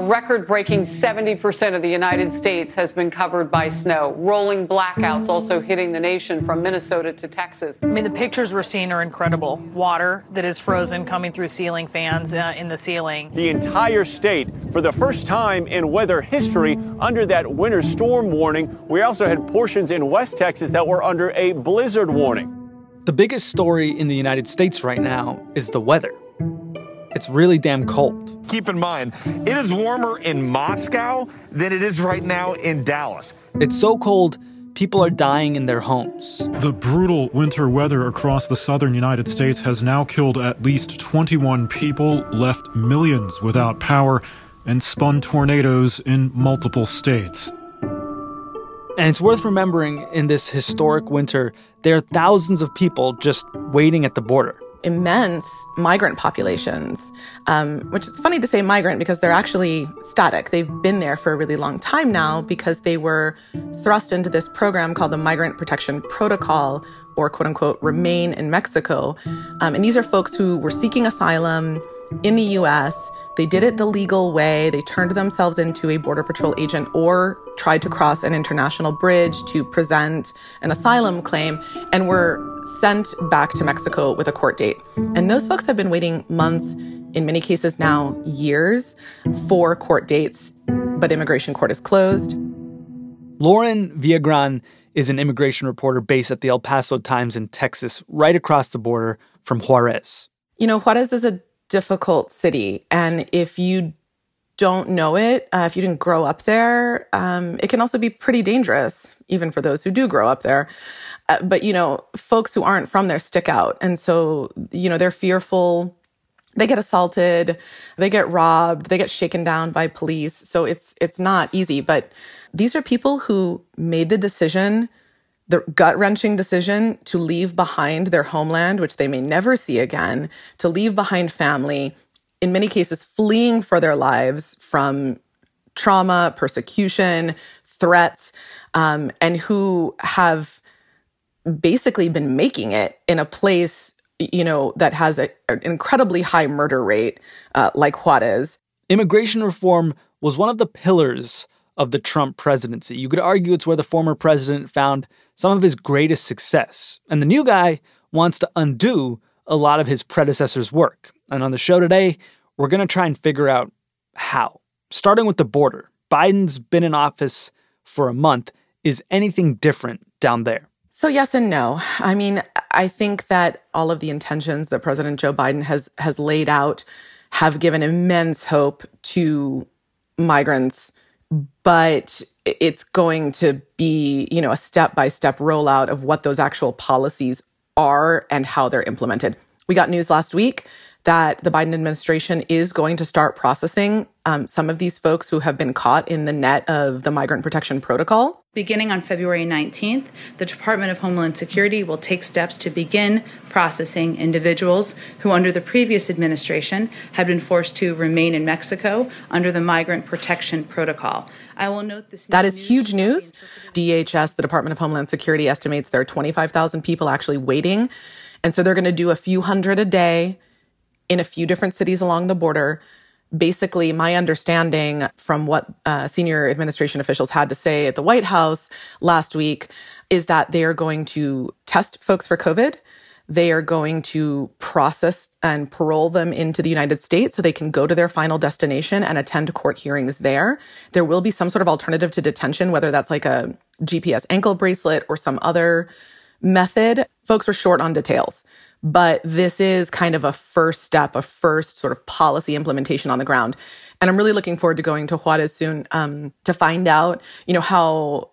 A record breaking 70% of the United States has been covered by snow. Rolling blackouts also hitting the nation from Minnesota to Texas. I mean, the pictures we're seeing are incredible. Water that is frozen coming through ceiling fans uh, in the ceiling. The entire state, for the first time in weather history, under that winter storm warning. We also had portions in West Texas that were under a blizzard warning. The biggest story in the United States right now is the weather. It's really damn cold. Keep in mind, it is warmer in Moscow than it is right now in Dallas. It's so cold, people are dying in their homes. The brutal winter weather across the southern United States has now killed at least 21 people, left millions without power, and spun tornadoes in multiple states. And it's worth remembering in this historic winter, there are thousands of people just waiting at the border immense migrant populations, um, which is funny to say migrant because they're actually static. They've been there for a really long time now because they were thrust into this program called the Migrant Protection Protocol, or quote unquote, remain in Mexico. Um, and these are folks who were seeking asylum in the US. They did it the legal way. They turned themselves into a Border Patrol agent or tried to cross an international bridge to present an asylum claim and were sent back to Mexico with a court date. And those folks have been waiting months, in many cases now years, for court dates, but immigration court is closed. Lauren Villagran is an immigration reporter based at the El Paso Times in Texas, right across the border from Juarez. You know, Juarez is a difficult city. And if you don't know it, uh, if you didn't grow up there, um, it can also be pretty dangerous, even for those who do grow up there. Uh, but, you know, folks who aren't from there stick out. And so, you know, they're fearful. They get assaulted, they get robbed, they get shaken down by police. So it's it's not easy, but these are people who made the decision the gut wrenching decision to leave behind their homeland, which they may never see again, to leave behind family, in many cases, fleeing for their lives from trauma, persecution, threats, um, and who have basically been making it in a place you know that has a, an incredibly high murder rate uh, like Juarez. Immigration reform was one of the pillars of the Trump presidency. You could argue it's where the former president found some of his greatest success. And the new guy wants to undo a lot of his predecessor's work. And on the show today, we're going to try and figure out how. Starting with the border. Biden's been in office for a month. Is anything different down there? So yes and no. I mean, I think that all of the intentions that President Joe Biden has has laid out have given immense hope to migrants but it's going to be, you know, a step by step rollout of what those actual policies are and how they're implemented. We got news last week that the Biden administration is going to start processing um, some of these folks who have been caught in the net of the migrant protection protocol. Beginning on February 19th, the Department of Homeland Security will take steps to begin processing individuals who, under the previous administration, had been forced to remain in Mexico under the Migrant Protection Protocol. I will note this. That is huge news. DHS, the Department of Homeland Security, estimates there are 25,000 people actually waiting. And so they're going to do a few hundred a day in a few different cities along the border. Basically, my understanding from what uh, senior administration officials had to say at the White House last week is that they are going to test folks for COVID. They are going to process and parole them into the United States so they can go to their final destination and attend court hearings there. There will be some sort of alternative to detention, whether that's like a GPS ankle bracelet or some other method. Folks were short on details. But this is kind of a first step, a first sort of policy implementation on the ground. And I'm really looking forward to going to Juarez soon um, to find out, you know, how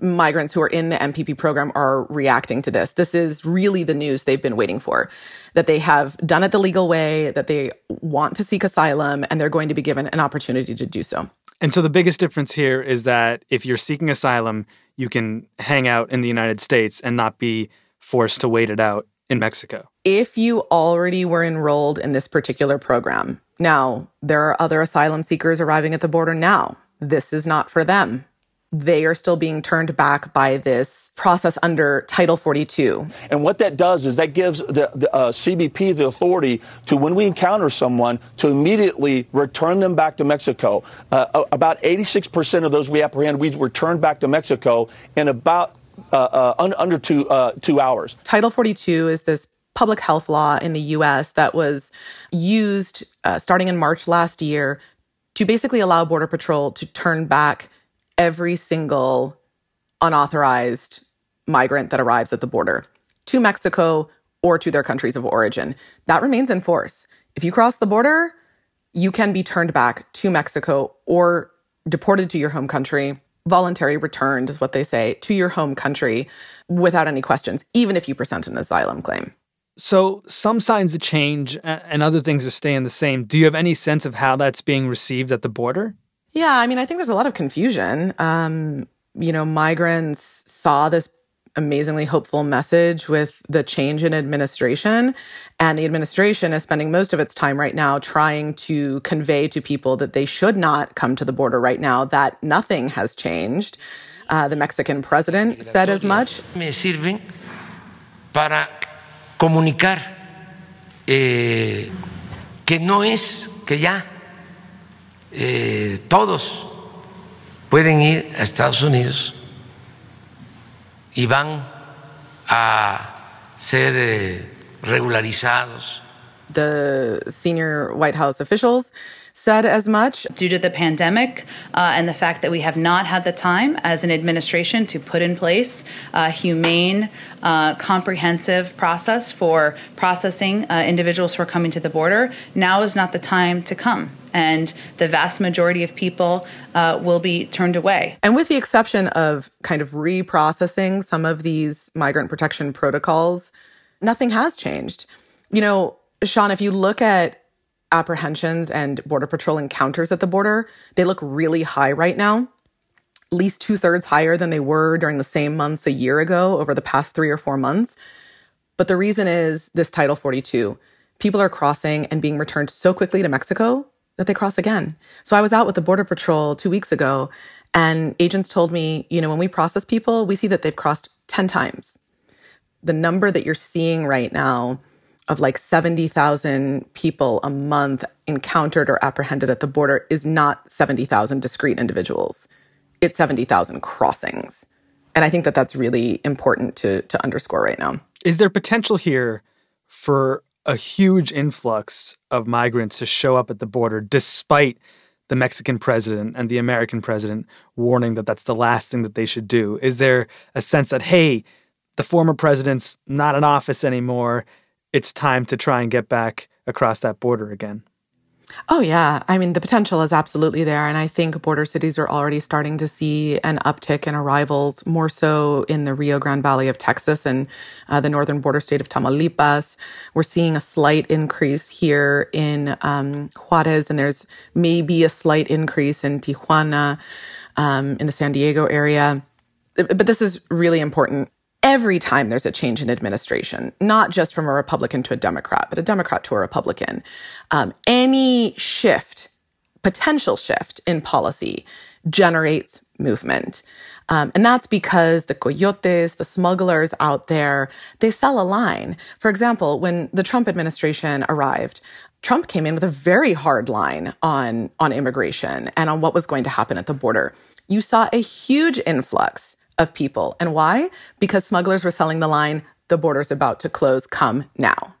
migrants who are in the MPP program are reacting to this. This is really the news they've been waiting for that they have done it the legal way, that they want to seek asylum, and they're going to be given an opportunity to do so. And so the biggest difference here is that if you're seeking asylum, you can hang out in the United States and not be forced to wait it out in Mexico. If you already were enrolled in this particular program, now there are other asylum seekers arriving at the border now. This is not for them. They are still being turned back by this process under Title 42. And what that does is that gives the, the uh, CBP the authority to, when we encounter someone, to immediately return them back to Mexico. Uh, about 86% of those we apprehend, we return back to Mexico in about uh, uh, under two uh, two hours. Title 42 is this public health law in the U.S. that was used uh, starting in March last year to basically allow Border Patrol to turn back every single unauthorized migrant that arrives at the border to Mexico or to their countries of origin. That remains in force. If you cross the border, you can be turned back to Mexico or deported to your home country voluntary returned, is what they say, to your home country without any questions, even if you present an asylum claim. So, some signs of change and other things are staying the same. Do you have any sense of how that's being received at the border? Yeah, I mean, I think there's a lot of confusion. Um, you know, migrants saw this amazingly hopeful message with the change in administration. And the administration is spending most of its time right now trying to convey to people that they should not come to the border right now, that nothing has changed. Uh, the Mexican president said as much. Me sirven para comunicar eh, que no es que ya eh, todos pueden ir a Estados Unidos y van a ser eh, regularizados. The senior White House officials said as much. Due to the pandemic uh, and the fact that we have not had the time as an administration to put in place a humane, uh, comprehensive process for processing uh, individuals who are coming to the border, now is not the time to come. And the vast majority of people uh, will be turned away. And with the exception of kind of reprocessing some of these migrant protection protocols, nothing has changed. You know, Sean, if you look at apprehensions and Border Patrol encounters at the border, they look really high right now, at least two thirds higher than they were during the same months a year ago over the past three or four months. But the reason is this Title 42. People are crossing and being returned so quickly to Mexico that they cross again. So I was out with the Border Patrol two weeks ago, and agents told me, you know, when we process people, we see that they've crossed 10 times. The number that you're seeing right now of like 70,000 people a month encountered or apprehended at the border is not 70,000 discrete individuals. It's 70,000 crossings. And I think that that's really important to, to underscore right now. Is there potential here for a huge influx of migrants to show up at the border despite the Mexican president and the American president warning that that's the last thing that they should do? Is there a sense that, hey, the former president's not in office anymore? it's time to try and get back across that border again? Oh, yeah. I mean, the potential is absolutely there. And I think border cities are already starting to see an uptick in arrivals, more so in the Rio Grande Valley of Texas and uh, the northern border state of Tamaulipas. We're seeing a slight increase here in um, Juarez, and there's maybe a slight increase in Tijuana, um, in the San Diego area. But this is really important every time there's a change in administration, not just from a Republican to a Democrat, but a Democrat to a Republican, um, any shift, potential shift in policy generates movement. Um, and that's because the coyotes, the smugglers out there, they sell a line. For example, when the Trump administration arrived, Trump came in with a very hard line on, on immigration and on what was going to happen at the border. You saw a huge influx of people. And why? Because smugglers were selling the line, the border's about to close, come now.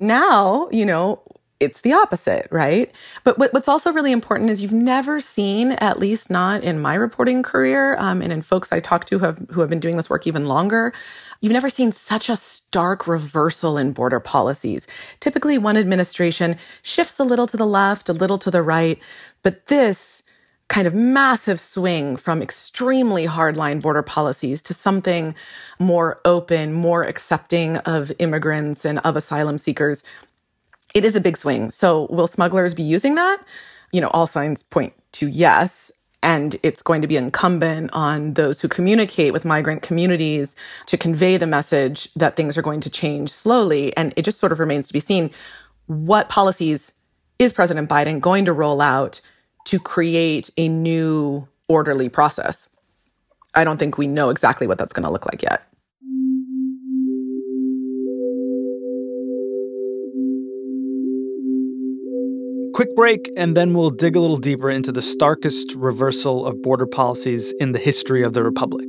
Now, you know, it's the opposite, right? But what's also really important is you've never seen, at least not in my reporting career, um, and in folks I talk to who have, who have been doing this work even longer, you've never seen such a stark reversal in border policies. Typically, one administration shifts a little to the left, a little to the right, but this kind of massive swing from extremely hardline border policies to something more open, more accepting of immigrants and of asylum seekers. It is a big swing. So, will smugglers be using that? You know, all signs point to yes. And it's going to be incumbent on those who communicate with migrant communities to convey the message that things are going to change slowly. And it just sort of remains to be seen what policies is President Biden going to roll out to create a new orderly process. I don't think we know exactly what that's going to look like yet. Quick break, and then we'll dig a little deeper into the starkest reversal of border policies in the history of the Republic.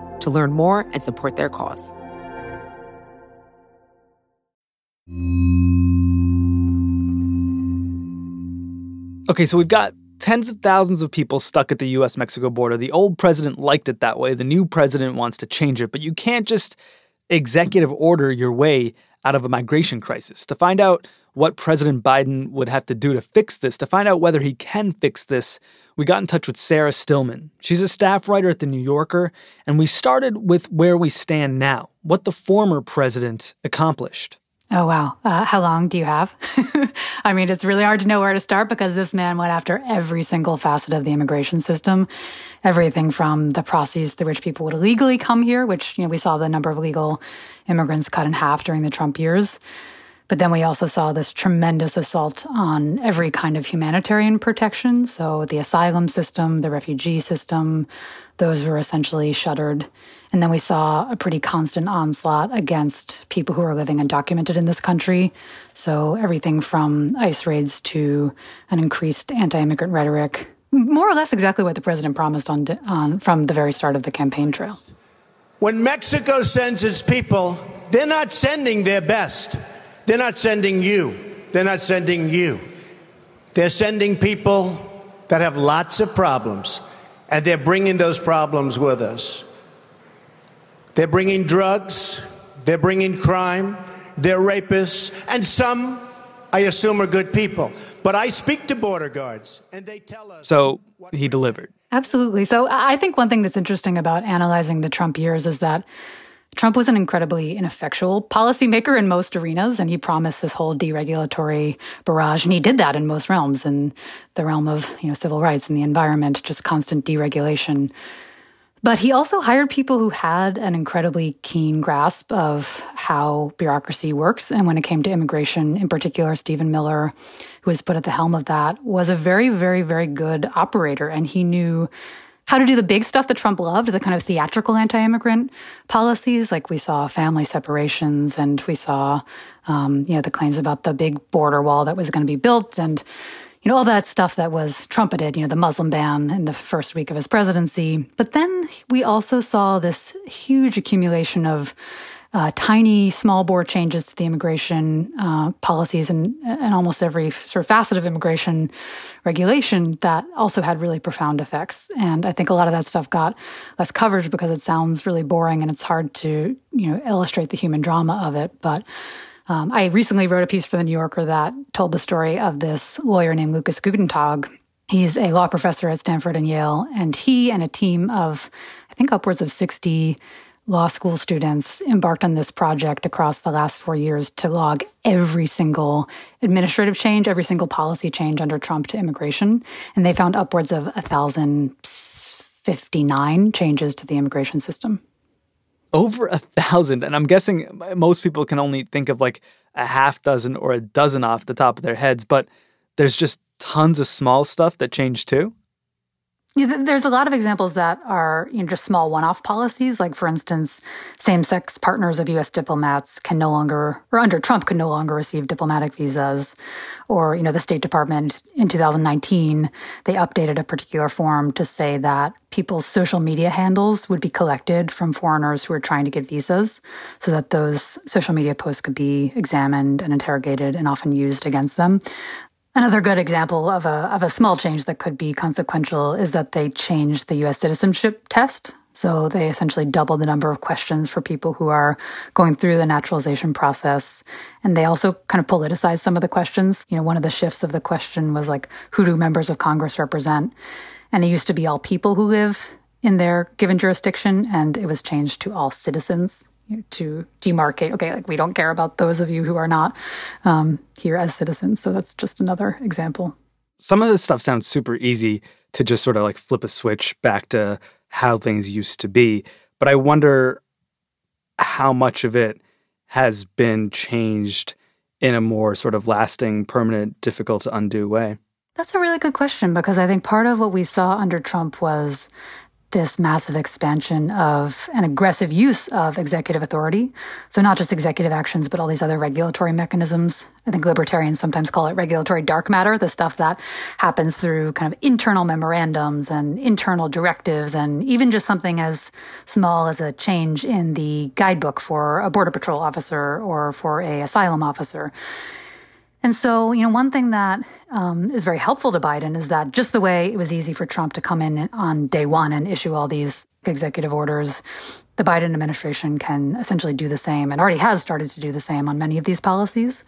to learn more and support their cause. Okay, so we've got tens of thousands of people stuck at the US Mexico border. The old president liked it that way. The new president wants to change it, but you can't just executive order your way out of a migration crisis. To find out what President Biden would have to do to fix this, to find out whether he can fix this, we got in touch with Sarah Stillman. She's a staff writer at The New Yorker, and we started with where we stand now, what the former president accomplished. Oh, wow. Uh, how long do you have? I mean, it's really hard to know where to start because this man went after every single facet of the immigration system. Everything from the process through which people would illegally come here, which, you know, we saw the number of legal immigrants cut in half during the Trump years But then we also saw this tremendous assault on every kind of humanitarian protection. So the asylum system, the refugee system, those were essentially shuttered. And then we saw a pretty constant onslaught against people who are living undocumented in this country. So everything from ICE raids to an increased anti immigrant rhetoric, more or less exactly what the president promised on, on from the very start of the campaign trail. When Mexico sends its people, they're not sending their best. They're not sending you. They're not sending you. They're sending people that have lots of problems, and they're bringing those problems with us. They're bringing drugs, they're bringing crime, they're rapists, and some, I assume, are good people. But I speak to border guards, and they tell us. So he delivered. Absolutely. So I think one thing that's interesting about analyzing the Trump years is that Trump was an incredibly ineffectual policymaker in most arenas, and he promised this whole deregulatory barrage, and he did that in most realms, in the realm of you know civil rights and the environment, just constant deregulation. But he also hired people who had an incredibly keen grasp of how bureaucracy works. And when it came to immigration, in particular, Stephen Miller, who was put at the helm of that, was a very, very, very good operator. And he knew how to do the big stuff that Trump loved, the kind of theatrical anti immigrant policies. Like we saw family separations and we saw, um, you know, the claims about the big border wall that was going to be built and, you know, all that stuff that was trumpeted, you know, the Muslim ban in the first week of his presidency. But then we also saw this huge accumulation of uh, tiny, small bore changes to the immigration uh, policies and, and almost every sort of facet of immigration regulation that also had really profound effects. And I think a lot of that stuff got less coverage because it sounds really boring and it's hard to, you know, illustrate the human drama of it. But um, I recently wrote a piece for the New Yorker that told the story of this lawyer named Lucas Guttentag. He's a law professor at Stanford and Yale, and he and a team of, I think, upwards of 60 law school students embarked on this project across the last four years to log every single administrative change, every single policy change under Trump to immigration. And they found upwards of 1,059 changes to the immigration system. Over a thousand. And I'm guessing most people can only think of like a half dozen or a dozen off the top of their heads, but there's just tons of small stuff that changed too. There's a lot of examples that are you know, just small one-off policies. Like, for instance, same-sex partners of U.S. diplomats can no longer, or under Trump, can no longer receive diplomatic visas. Or, you know, the State Department in 2019, they updated a particular form to say that people's social media handles would be collected from foreigners who are trying to get visas, so that those social media posts could be examined and interrogated and often used against them. Another good example of a, of a small change that could be consequential is that they changed the US citizenship test. So they essentially doubled the number of questions for people who are going through the naturalization process. And they also kind of politicized some of the questions. You know, one of the shifts of the question was like, who do members of Congress represent? And it used to be all people who live in their given jurisdiction, and it was changed to all citizens to demarcate. Okay like we don't care about those of you who are not um, here as citizens. So that's just another example. Some of this stuff sounds super easy to just sort of like flip a switch back to how things used to be but i wonder how much of it has been changed in a more sort of lasting permanent difficult to undo way. That's a really good question because I think part of what we saw under Trump was this massive expansion of an aggressive use of executive authority. So, not just executive actions, but all these other regulatory mechanisms. I think libertarians sometimes call it regulatory dark matter, the stuff that happens through kind of internal memorandums and internal directives, and even just something as small as a change in the guidebook for a Border Patrol officer or for a asylum officer. And so, you know, one thing that um, is very helpful to Biden is that just the way it was easy for Trump to come in on day one and issue all these executive orders, the Biden administration can essentially do the same and already has started to do the same on many of these policies.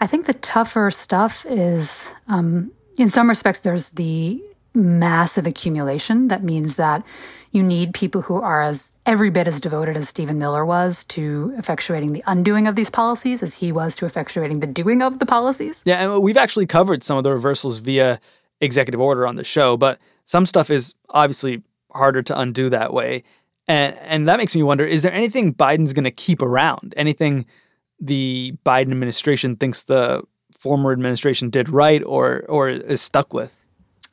I think the tougher stuff is, um, in some respects, there's the massive accumulation. That means that you need people who are as every bit as devoted as Stephen Miller was to effectuating the undoing of these policies as he was to effectuating the doing of the policies. Yeah, and we've actually covered some of the reversals via executive order on the show, but some stuff is obviously harder to undo that way. And and that makes me wonder is there anything Biden's going to keep around? Anything the Biden administration thinks the former administration did right or or is stuck with?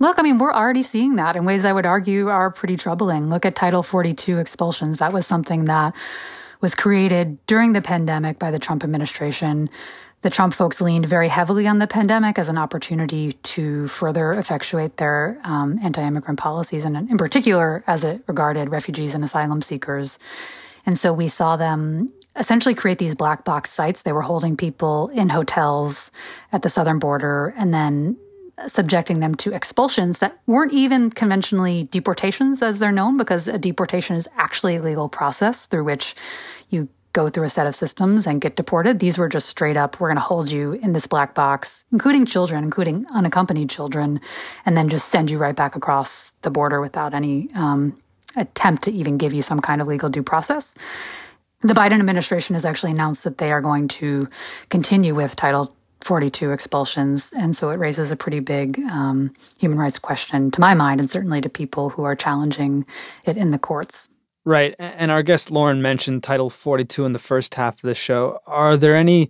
Look, I mean, we're already seeing that in ways I would argue are pretty troubling. Look at Title 42 expulsions. That was something that was created during the pandemic by the Trump administration. The Trump folks leaned very heavily on the pandemic as an opportunity to further effectuate their um, anti immigrant policies, and in particular as it regarded refugees and asylum seekers. And so we saw them essentially create these black box sites. They were holding people in hotels at the southern border and then subjecting them to expulsions that weren't even conventionally deportations as they're known, because a deportation is actually a legal process through which you go through a set of systems and get deported. These were just straight up, we're going to hold you in this black box, including children, including unaccompanied children, and then just send you right back across the border without any um, attempt to even give you some kind of legal due process. The Biden administration has actually announced that they are going to continue with Title 42 expulsions. And so it raises a pretty big um, human rights question to my mind, and certainly to people who are challenging it in the courts. Right. And our guest Lauren mentioned Title 42 in the first half of the show. Are there any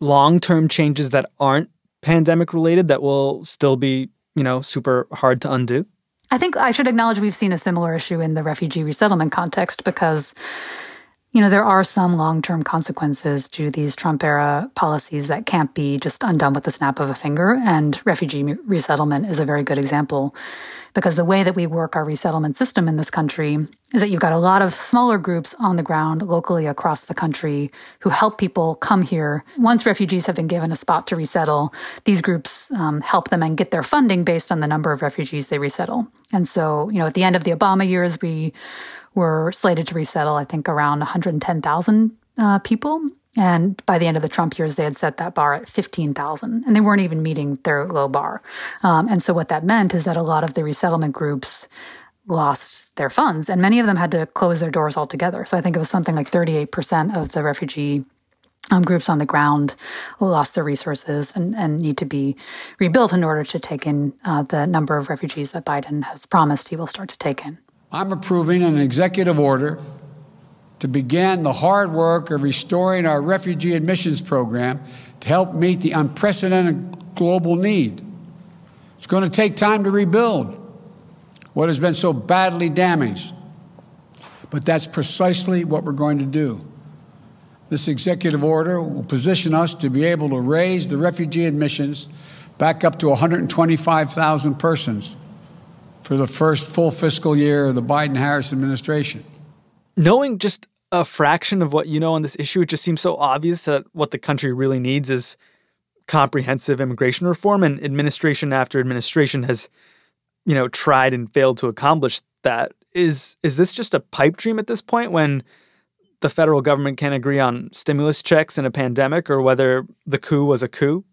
long term changes that aren't pandemic related that will still be, you know, super hard to undo? I think I should acknowledge we've seen a similar issue in the refugee resettlement context because you know, there are some long term consequences to these Trump era policies that can't be just undone with the snap of a finger. And refugee resettlement is a very good example because the way that we work our resettlement system in this country is that you've got a lot of smaller groups on the ground locally across the country who help people come here. Once refugees have been given a spot to resettle, these groups um, help them and get their funding based on the number of refugees they resettle. And so, you know, at the end of the Obama years, we were slated to resettle, I think, around 110,000 uh, people. And by the end of the Trump years, they had set that bar at 15,000, and they weren't even meeting their low bar. Um, and so, what that meant is that a lot of the resettlement groups lost their funds, and many of them had to close their doors altogether. So, I think it was something like 38% of the refugee um, groups on the ground lost their resources and, and, need to be rebuilt in order to take in uh, the number of refugees that Biden has promised he will start to take in. I'm approving an executive order to begin the hard work of restoring our refugee admissions program to help meet the unprecedented global need. It's going to take time to rebuild what has been so badly damaged. But that's precisely what we're going to do. This executive order will position us to be able to raise the refugee admissions back up to 125,000 persons for the first full fiscal year of the Biden Harris administration. Knowing just a fraction of what you know on this issue, it just seems so obvious that what the country really needs is comprehensive immigration reform and administration after administration has you know tried and failed to accomplish that is is this just a pipe dream at this point when the federal government can't agree on stimulus checks in a pandemic or whether the coup was a coup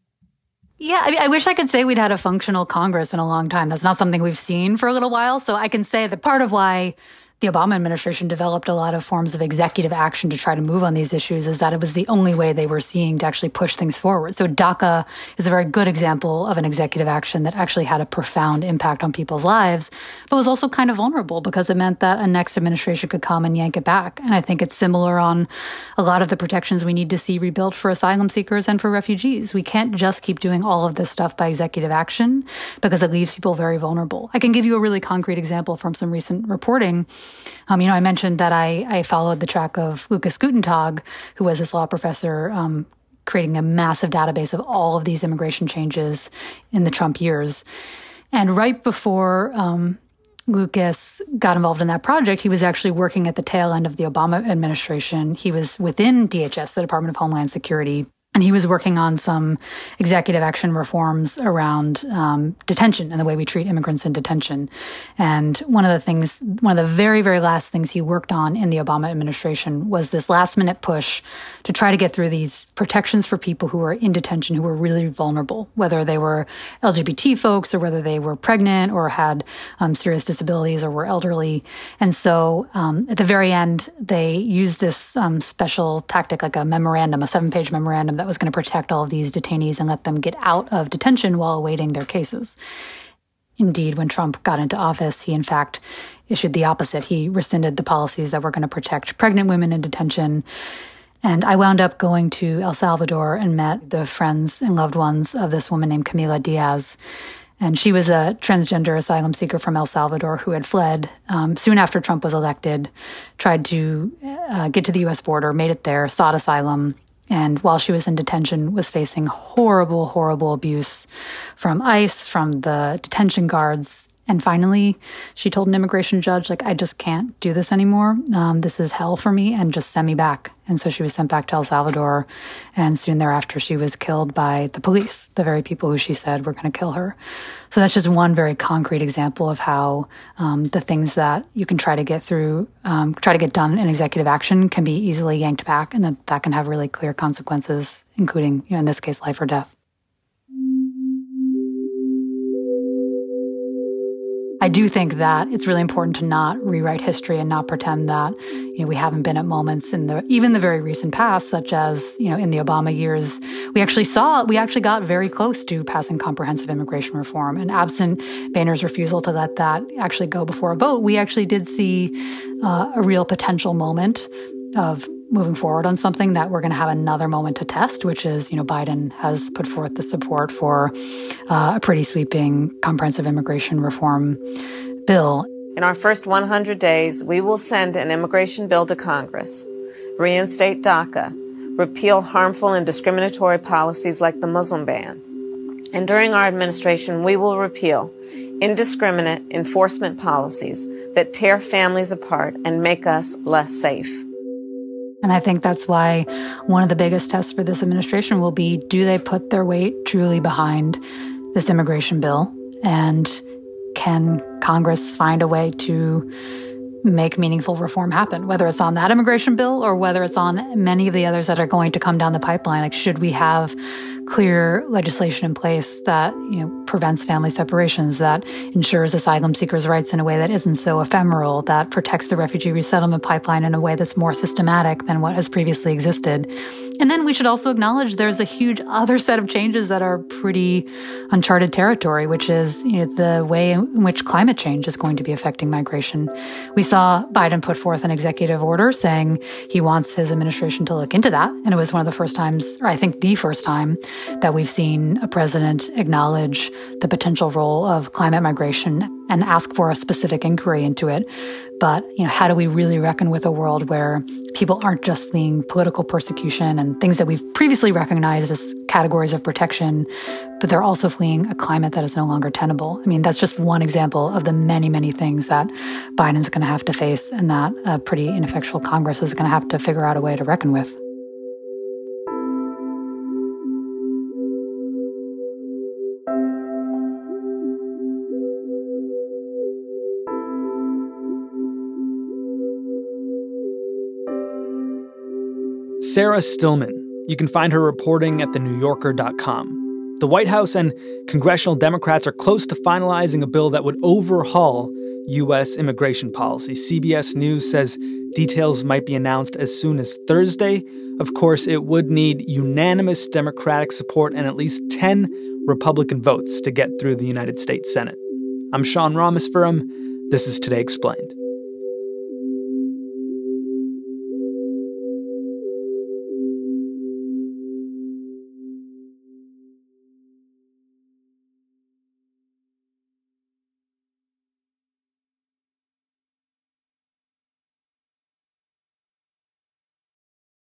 yeah, I, mean, I wish I could say we'd had a functional Congress in a long time. That's not something we've seen for a little while. So I can say that part of why the Obama administration developed a lot of forms of executive action to try to move on these issues is that it was the only way they were seeing to actually push things forward. So DACA is a very good example of an executive action that actually had a profound impact on people's lives, but was also kind of vulnerable because it meant that a next administration could come and yank it back. And I think it's similar on a lot of the protections we need to see rebuilt for asylum seekers and for refugees. We can't just keep doing all of this stuff by executive action because it leaves people very vulnerable. I can give you a really concrete example from some recent reporting. Um, you know, I mentioned that I, I followed the track of Lucas Guttentag, who was this law professor um, creating a massive database of all of these immigration changes in the Trump years. And right before um, Lucas got involved in that project, he was actually working at the tail end of the Obama administration. He was within DHS, the Department of Homeland Security, and he was working on some executive action reforms around um, detention and the way we treat immigrants in detention. And one of the things, one of the very, very last things he worked on in the Obama administration was this last minute push to try to get through these protections for people who were in detention who were really vulnerable, whether they were LGBT folks or whether they were pregnant or had um, serious disabilities or were elderly. And so um, at the very end, they used this um, special tactic, like a memorandum, a seven page memorandum that was going to protect all of these detainees and let them get out of detention while awaiting their cases. Indeed, when Trump got into office, he in fact issued the opposite. He rescinded the policies that were going to protect pregnant women in detention And I wound up going to El Salvador and met the friends and loved ones of this woman named Camila Diaz. And she was a transgender asylum seeker from El Salvador who had fled um, soon after Trump was elected, tried to uh, get to the US border, made it there, sought asylum, and while she was in detention was facing horrible horrible abuse from ice from the detention guards and finally, she told an immigration judge, like, I just can't do this anymore. Um, this is hell for me, and just send me back. And so she was sent back to El Salvador. And soon thereafter, she was killed by the police, the very people who she said were going to kill her. So that's just one very concrete example of how um, the things that you can try to get through, um, try to get done in executive action can be easily yanked back, and that that can have really clear consequences, including, you know, in this case, life or death. I do think that it's really important to not rewrite history and not pretend that you know we haven't been at moments in the even the very recent past, such as you know in the Obama years, we actually saw we actually got very close to passing comprehensive immigration reform, and absent Boehner's refusal to let that actually go before a vote, we actually did see uh, a real potential moment of moving forward on something that we're going to have another moment to test, which is, you know, Biden has put forth the support for uh, a pretty sweeping comprehensive immigration reform bill. In our first 100 days, we will send an immigration bill to Congress, reinstate DACA, repeal harmful and discriminatory policies like the Muslim ban. And during our administration, we will repeal indiscriminate enforcement policies that tear families apart and make us less safe. And I think that's why one of the biggest tests for this administration will be do they put their weight truly behind this immigration bill? And can Congress find a way to make meaningful reform happen, whether it's on that immigration bill or whether it's on many of the others that are going to come down the pipeline. Like, should we have clear legislation in place that you know prevents family separations, that ensures asylum seekers' rights in a way that isn't so ephemeral, that protects the refugee resettlement pipeline in a way that's more systematic than what has previously existed. And then we should also acknowledge there's a huge other set of changes that are pretty uncharted territory, which is you know the way in which climate change is going to be affecting migration. We saw Biden put forth an executive order saying he wants his administration to look into that, and it was one of the first times, or I think the first time, that we've seen a president acknowledge the potential role of climate migration and ask for a specific inquiry into it. But, you know, how do we really reckon with a world where people aren't just fleeing political persecution and things that we've previously recognized as categories of protection, but they're also fleeing a climate that is no longer tenable? I mean, that's just one example of the many, many things that Biden's going to have to face and that a pretty ineffectual Congress is going to have to figure out a way to reckon with. Sarah Stillman. You can find her reporting at thenewyorker.com. The White House and congressional Democrats are close to finalizing a bill that would overhaul U.S. immigration policy. CBS News says details might be announced as soon as Thursday. Of course, it would need unanimous Democratic support and at least 10 Republican votes to get through the United States Senate. I'm Sean Rameswaram. This is Today Explained.